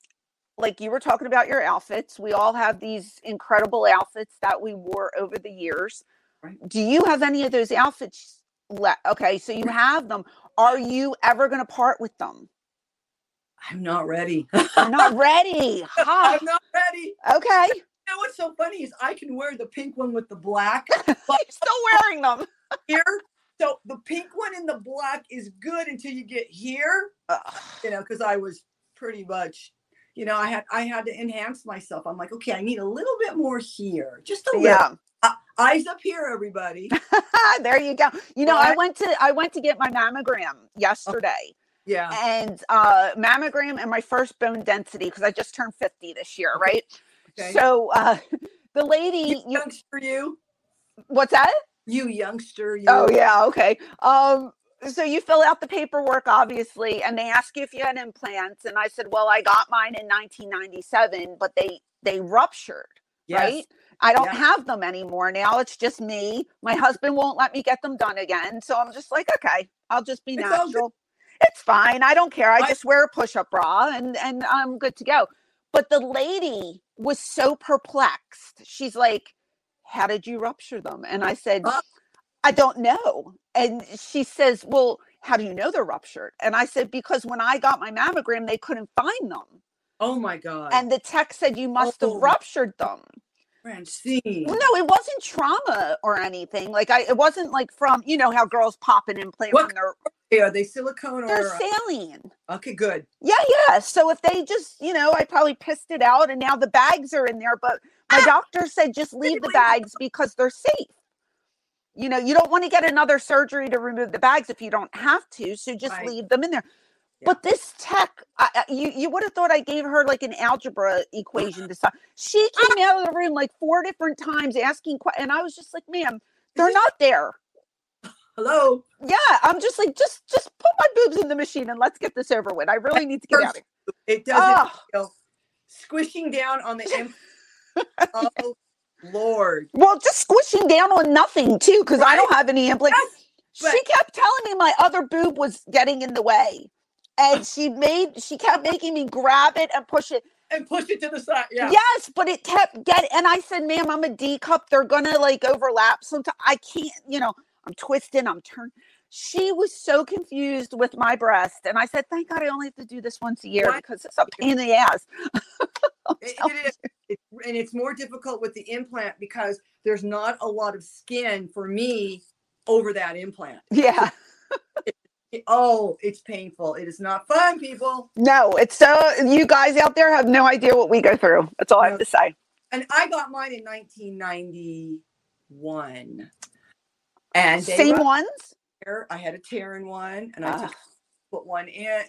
like you were talking about your outfits. We all have these incredible outfits that we wore over the years. Right. Do you have any of those outfits? Le- okay, so you have them. Are you ever going to part with them? I'm not ready. I'm not ready. I'm not ready. Okay. You know what's so funny is I can wear the pink one with the black You're still wearing them. here. So the pink one and the black is good until you get here, you know, because I was pretty much, you know, I had I had to enhance myself. I'm like, okay, I need a little bit more here, just a little. Eyes up here, everybody. there you go. You know, I went to I went to get my mammogram yesterday. Yeah. and uh mammogram and my first bone density because I just turned 50 this year, right? Okay. So uh the lady you, youngster, you, what's that? you youngster, you. Oh yeah, okay. Um so you fill out the paperwork obviously and they ask you if you had implants and I said, "Well, I got mine in 1997, but they they ruptured." Yes. right? I don't Yeah. have them anymore now. It's just me. My husband won't let me get them done again. So I'm just like, okay, I'll just be It's natural. It's fine. I don't care. I I- just wear a push-up bra and and I'm good to go. But the lady was so perplexed. She's like, "How did you rupture them?" And I said, Uh. "I don't know." And she says, "Well, how do you know they're ruptured?" And I said, "Because when I got my mammogram, they couldn't find them." Oh my God. And the tech said you must have Oh. ruptured them. Francine. Well, no, it wasn't trauma or anything. Like I, it wasn't like from you know how girls pop an implant What Yeah, Are they silicone or? they're saline. okay, good. Yeah, yeah. So if they just you know, I probably pissed it out, and now the bags are in there. But my ah! doctor said just leave the bags because they're safe. You know, you don't want to get another surgery to remove the bags if you don't have to. So just Right. leave them in there. Yeah. But this tech, I, you you would have thought I gave her like an algebra equation to solve. She ah! came out of the room like four different times asking, and I was just like, "Ma'am, they're not there." Hello. Yeah, I'm just like, just just put my boobs in the machine and let's get this over with. I really need to get out of here. It doesn't Oh, feel squishing down on the oh Lord. well, just squishing down on nothing too, because I don't have any implants. Yes, she kept telling me my other boob was getting in the way, and she made she kept making me grab it and push it. And push it to the side. Yeah. Yes, but it kept getting. And I said, "Ma'am, I'm a D cup. They're gonna like overlap. Sometimes I can't. You know, I'm twisting. I'm turning." She was so confused with my breast, and I said, "Thank God I only have to do this once a year What? because it's a pain in the ass." It- it is. It- and it's more difficult with the implant because there's not a lot of skin for me over that implant. Yeah. Oh, it's painful. It is not fun, people. No, it's so you guys out there have no idea what we go through. That's all I have to say. And I got mine in 1991. And Same ones. I had a tear in one, and I Ah. just put one in.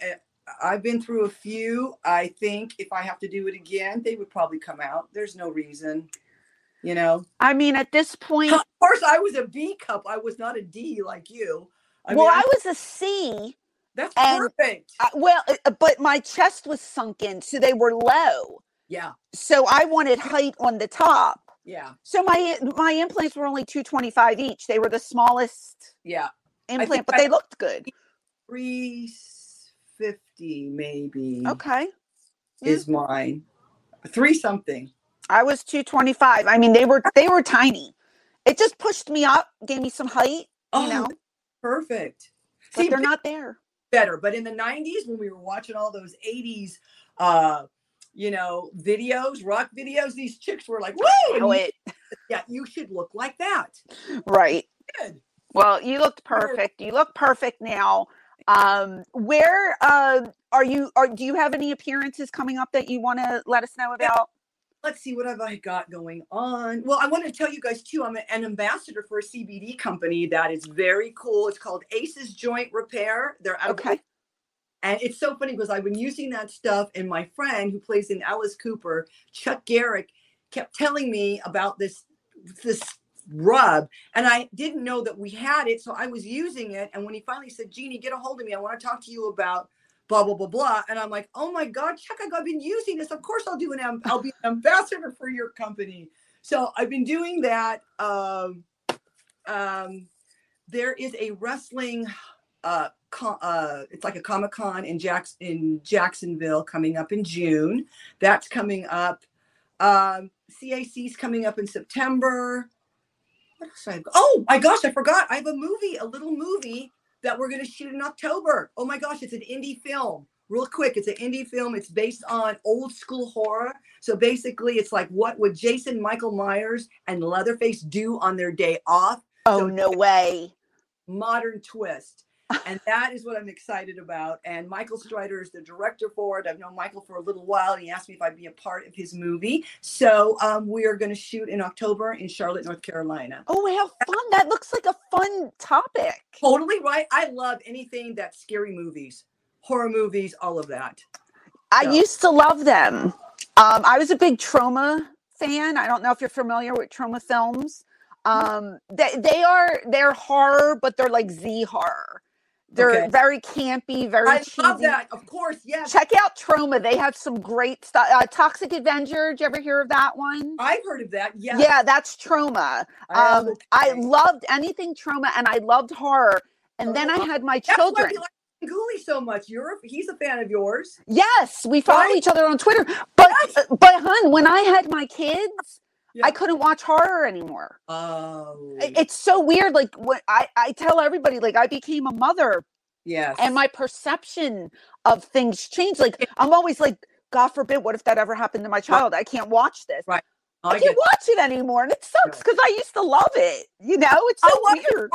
I've been through a few. I think if I have to do it again, they would probably come out. There's no reason. You know, I mean, at this point, of course, I was a B cup. I was not a D like you. I well, mean, I I- was a C. that's perfect. I, well, uh, but my chest was sunken, so they were low. yeah, So I wanted height on the top. yeah, So my my implants were only 225 each. They were the smallest yeah. implant, but they looked good. Three fifty maybe Okay. is mine. Three something. I was 225. I mean, they were they were tiny. It just pushed me up, gave me some height, Oh, you know, perfect. but See, they're not there. better. But in the 90s, when we were watching all those 80s, uh, you know, videos, rock videos, these chicks were like, Know it. Yeah, you should look like that. Right. Good. Well, you looked perfect. You look perfect now. Um, where uh, are you? Are do you have any appearances coming up that you want to let us know about? Let's see what have I got going on. Well, I want to tell you guys too. I'm an ambassador for a CBD company that is very cool. It's called Aces Joint Repair. They're out of Okay. And it's so funny because I've been using that stuff, and my friend who plays in Alice Cooper, Chuck Garric, kept telling me about this this rub, and I didn't know that we had it, so I was using it. And when he finally said, "Jeannie, get a hold of me. I want to talk to you about." Blah blah blah blah, and I'm like, oh my god, Chuck, I've been using this. Of course, I'll do an I'll be an ambassador for your company. So I've been doing that. Um, um, there is a wrestling uh, uh, it's like a Comic Con in Jacks in Jacksonville coming up in June. That's coming up. Um, CAC's coming up in September. What else I have? Oh my gosh, I forgot. I have a movie, a little movie that we're going to shoot in October. Oh my gosh, it's an indie film. Real quick, it's an indie film. It's based on old school horror. So basically, it's like what would Jason Michael Myers and Leatherface do on their day off? Oh So- no way! modern twist. And that is what I'm excited about. And Michael Strider is the director for it. I've known Michael for a little while. And he asked me if I'd be a part of his movie. So um, we are going to shoot in October in Charlotte, North Carolina. Oh, how fun! That looks like a fun topic. Totally right. I love anything that's scary movies, horror movies, all of that. I Yeah. used to love them. Um, I was a big Troma fan. I don't know if you're familiar with Troma films. Um, they they are they're horror, but they're like Z horror. They're Okay. very campy, very I cheesy. love that. Of course. Yes. Check out Troma. They have some great stuff. Uh, Toxic Avenger. Did you ever hear of that one? I've heard of that. Yes. Yeah, that's Troma. I Um, I loved anything Troma, and I loved horror. And then I Oh, had my That's children. why like so much. You're a, he's a fan of yours. Yes, we follow Right? each other on Twitter. But Yes. uh, but hun, when I had my kids, Yeah. I couldn't watch horror anymore. Oh. It's so weird. Like what I I tell everybody, like I became a mother, yes. and my perception of things changed. Like I'm always like, God forbid, what if that ever happened to my child? I can't watch this. Right. I, I can't get watch it anymore, and it sucks because I used to love it. You know, it's so I'll it weird.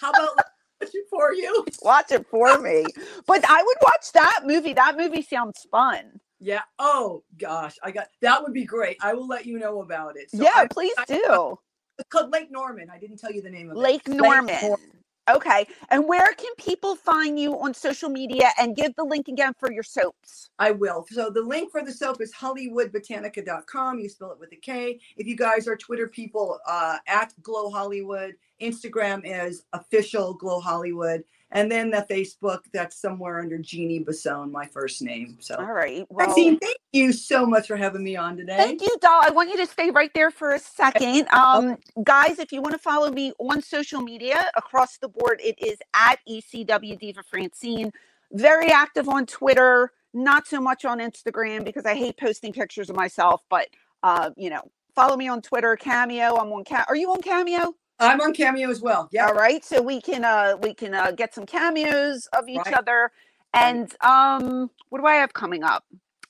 How about watch it for you? Watch it for me. But I would watch that movie. That movie sounds fun. Yeah. Oh gosh, I got that would be great. I will let you know about it. So yeah, I- please I- do. it's called Lake Norman. I didn't tell you the name of Lake it. Norman. Norman. Okay. And where can people find you on social media and give the link again for your soaps? I will. So the link for the soap is hollywoodbotanica.com. You spell it with a K. If you guys are Twitter people, uh, at Glow Hollywood. Instagram is official Glow Hollywood. And then the Facebook, that's somewhere under Jeannie Bassone, my first name. So All right. Well, Maxine, thank you so much for having me on today. Thank you, doll. I want you to stay right there for a second. Um, guys, if you want to follow me on social media across the board, it is at ECW Diva Francine. Very active on Twitter, not so much on Instagram because I hate posting pictures of myself, but uh, you know, follow me on Twitter, Cameo. I'm on Ca- Are you on Cameo? I'm on Cameo as well. Yeah. All right. So we can uh we can uh get some cameos of each Right. other. And um what do I have coming up?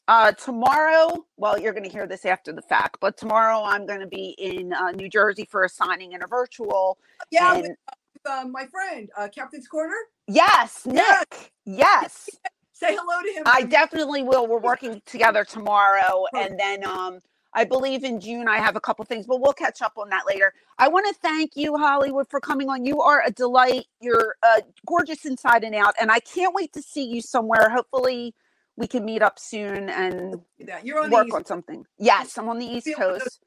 Uh tomorrow, well, you're gonna hear this after the fact, but tomorrow I'm gonna be in uh, New Jersey for a signing and a virtual. Yeah, and with, uh, my friend, uh, Captain's Corner. yes, Yes. Nick. Yes. Say hello to him. I definitely will. We're working together tomorrow, and then um, I believe in June I have a couple things, but we'll catch up on that later. I want to thank you, Hollywood, for coming on. You are a delight. You're uh, gorgeous inside and out, and I can't wait to see you somewhere. Hopefully, we can meet up soon and. You're on work on something. Yes, I'm on the East Coast.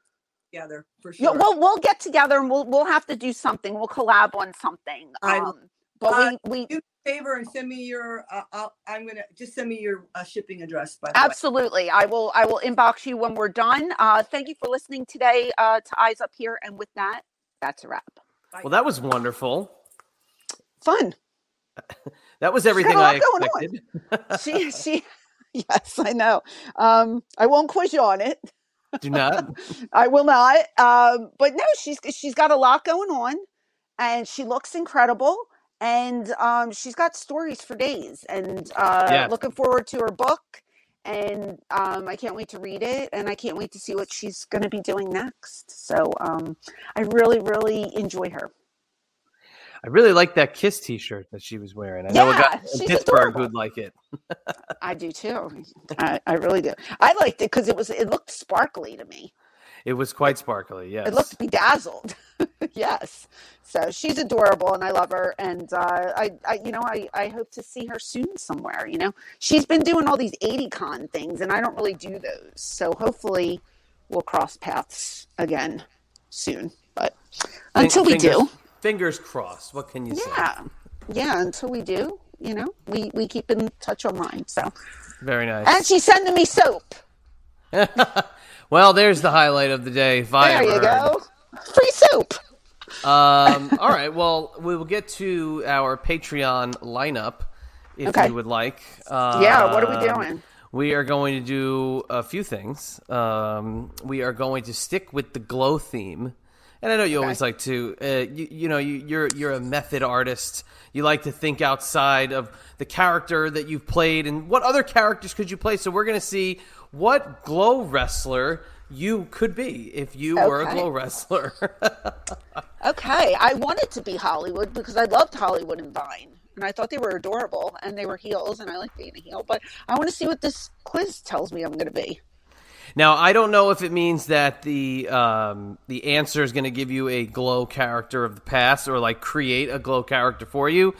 together for Yeah, sure. we'll we'll get together and we'll we'll have to do something. We'll collab on something. Um, but Uh, we we do a favor and send me your. Uh, I'll, I'm gonna just send me your uh, shipping address. By the way. absolutely. I will I will inbox you when we're done. Uh, thank you for listening today uh, to Eyes Up Here, and with that, that's a wrap. Well, that was wonderful. Fun. That was everything lot I going on. expected. She she. Yes, I know. Um, I won't quiz you on it. Do not. I will not. Um, but no, she's she's got a lot going on, and she looks incredible. And um, she's got stories for days. And uh, Yeah. looking forward to her book. And um, I can't wait to read it. And I can't wait to see what she's going to be doing next. So um, I really, really enjoy her. I really like that Kiss T-shirt that she was wearing. I know a guy Yeah, in Pittsburgh who'd like it. I do too. I, I really do. I liked it because it was it looked sparkly to me. It was quite sparkly. Yes. It looked bedazzled. yes. So she's adorable and I love her. And uh, I, I, you know, I, I hope to see her soon somewhere. You know, she's been doing all these 80 con things and I don't really do those. So hopefully we'll cross paths again soon. But until we do, Fingers crossed. What can you say? yeah. Yeah. Until we do, you know, we, we keep in touch online. So, Very nice. and she's sending me soap. well, there's the highlight of the day. If I There you heard. go. Free soup. Um, all right. Well, we will get to our Patreon lineup if Okay. you would like. Um, Yeah. What are we doing? We are going to do a few things. Um, we are going to stick with the glow theme, and I know you always like to. Uh, you, you know, you, you're you're a method artist. You like to think outside of the character that you've played, and what other characters could you play? So we're going to see what glow wrestler you could be if you were a glow wrestler. Okay, I wanted to be Hollywood because I loved Hollywood and Vine, and I thought they were adorable, and they were heels, and I like being a heel. But I want to see what this quiz tells me I'm going to be. Now, I don't know if it means that the um, the answer is going to give you a glow character of the past or like create a glow character for you.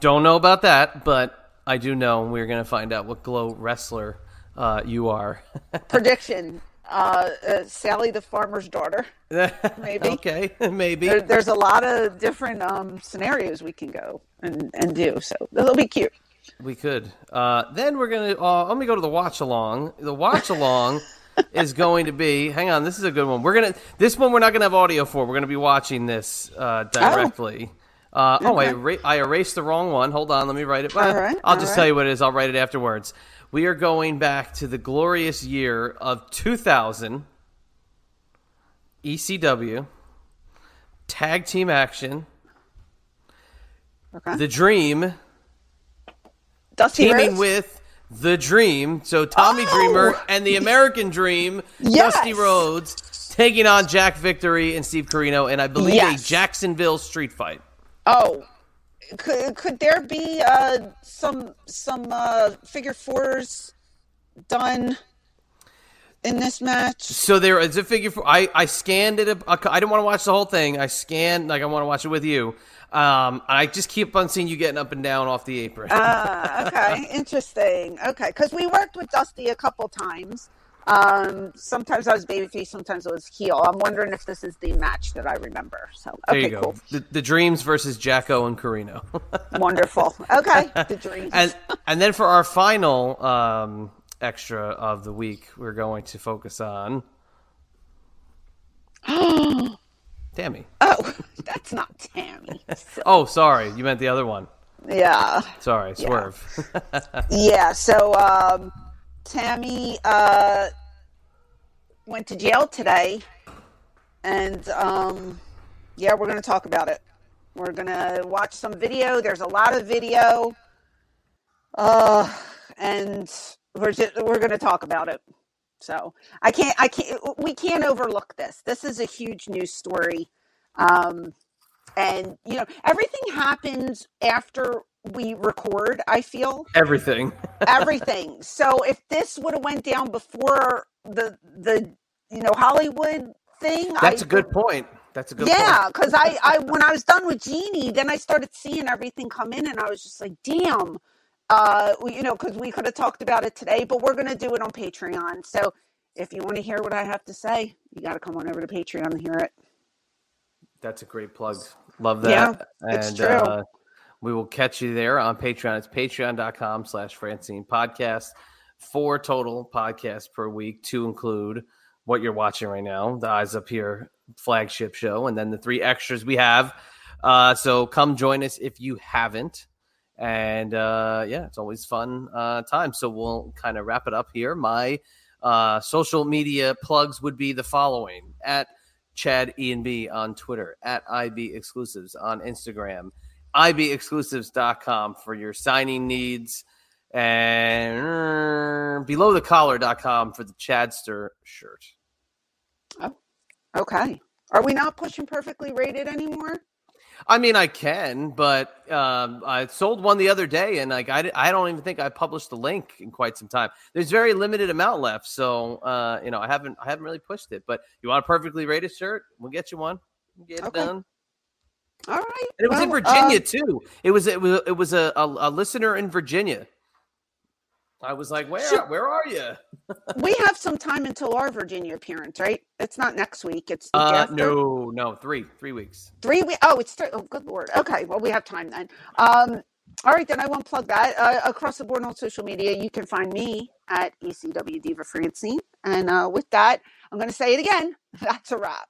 Don't know about that, but I do know we're going to find out what glow wrestler uh, you are. Prediction: uh, uh, Sally the farmer's daughter. Maybe. okay, maybe. There, there's a lot of different um, scenarios we can go and, and do, so it'll be cute. We could. Uh, then we're gonna. Uh, let me go to the watch along. The watch along is going to be. Hang on, this is a good one. We're gonna. This one we're not gonna have audio for. We're gonna be watching this uh, directly. Uh, oh, I, Okay. I erased the wrong one. Hold on, let me write it. All right, I'll just right. tell you what it is. I'll write it afterwards. We are going back to the glorious year of 2000. ECW tag team action. Okay. The Dream Dusty teaming Rhodes? with the Dream. So Tommy Oh! Dreamer and the American Dream, Yes! Dusty Rhodes, taking on Jack Victory and Steve Corino, and I believe Yes. a Jacksonville street fight. Oh, could could there be uh, some some uh, figure fours done in this match? So there is a figure for I I scanned it. I didn't want to watch the whole thing. I scanned like I want to watch it with you. Um, I just keep on seeing you getting up and down off the apron. Ah, okay, interesting. Okay, because we worked with Dusty a couple times. Um, sometimes I was babyface, sometimes I was heel. I'm wondering if this is the match that I remember. So there okay, you go. cool, The, the Dreams versus Jacko and Corino. wonderful. Okay, the dreams. and and then for our final um, extra of the week, we're going to focus on Tammy. oh, that's not Tammy. Oh, sorry, you meant the other one. Yeah. Sorry, swerve. Yeah, so um, Tammy uh, went to jail today, and um, yeah, we're going to talk about it. We're going to watch some video. There's a lot of video, uh, and we're just, we're going to talk about it. So I can't I can't we can't overlook this. This is a huge news story. Um, and you know everything happens after we record i feel Everything. everything so if this would have went down before the the you know hollywood thing That's a a good point. That's a good yeah because i i when i was done with jeannie then i started seeing everything come in and i was just like damn uh you know because we could have talked about it today but we're going to do it on patreon so if you want to hear what i have to say you got to come on over to Patreon and hear it. That's a great plug. Love that. Yeah, and it's true. Uh, we will catch you there on Patreon. It's patreon.com slash Francine podcast. Four total podcasts per week to include what you're watching right now, the Eyes Up Here flagship show, and then the three extras we have. Uh, so come join us if you haven't. And uh, yeah, it's always fun uh, time. So we'll kind of wrap it up here. My uh, social media plugs would be the following at Chad Ian B on Twitter, at IB Exclusives on Instagram, IBExclusives.com for your signing needs, and uh, below the collar.com for the Chadster shirt. Oh, okay. Are we not pushing perfectly rated anymore? I mean, I can, but um, I sold one the other day, and like I, I don't even think I published the link in quite some time. There's very limited amount left, so uh, you know I haven't I haven't really pushed it. But you want a perfectly rated shirt? We'll get you one. Get it done. All right. And it was in Virginia uh, too. It was it was it was a, a, a listener in Virginia. I was like, where Sure. where are you? we have some time until our Virginia appearance, right? It's not next week. It's the Uh, no, no, three three weeks. Three weeks. Oh, it's three. Oh, good lord. Okay. Well, we have time then. Um, all right, then I won't plug that. Uh, across the board on social media, you can find me at ECW Diva Francine. And uh, with that, I'm going to say it again. That's a wrap.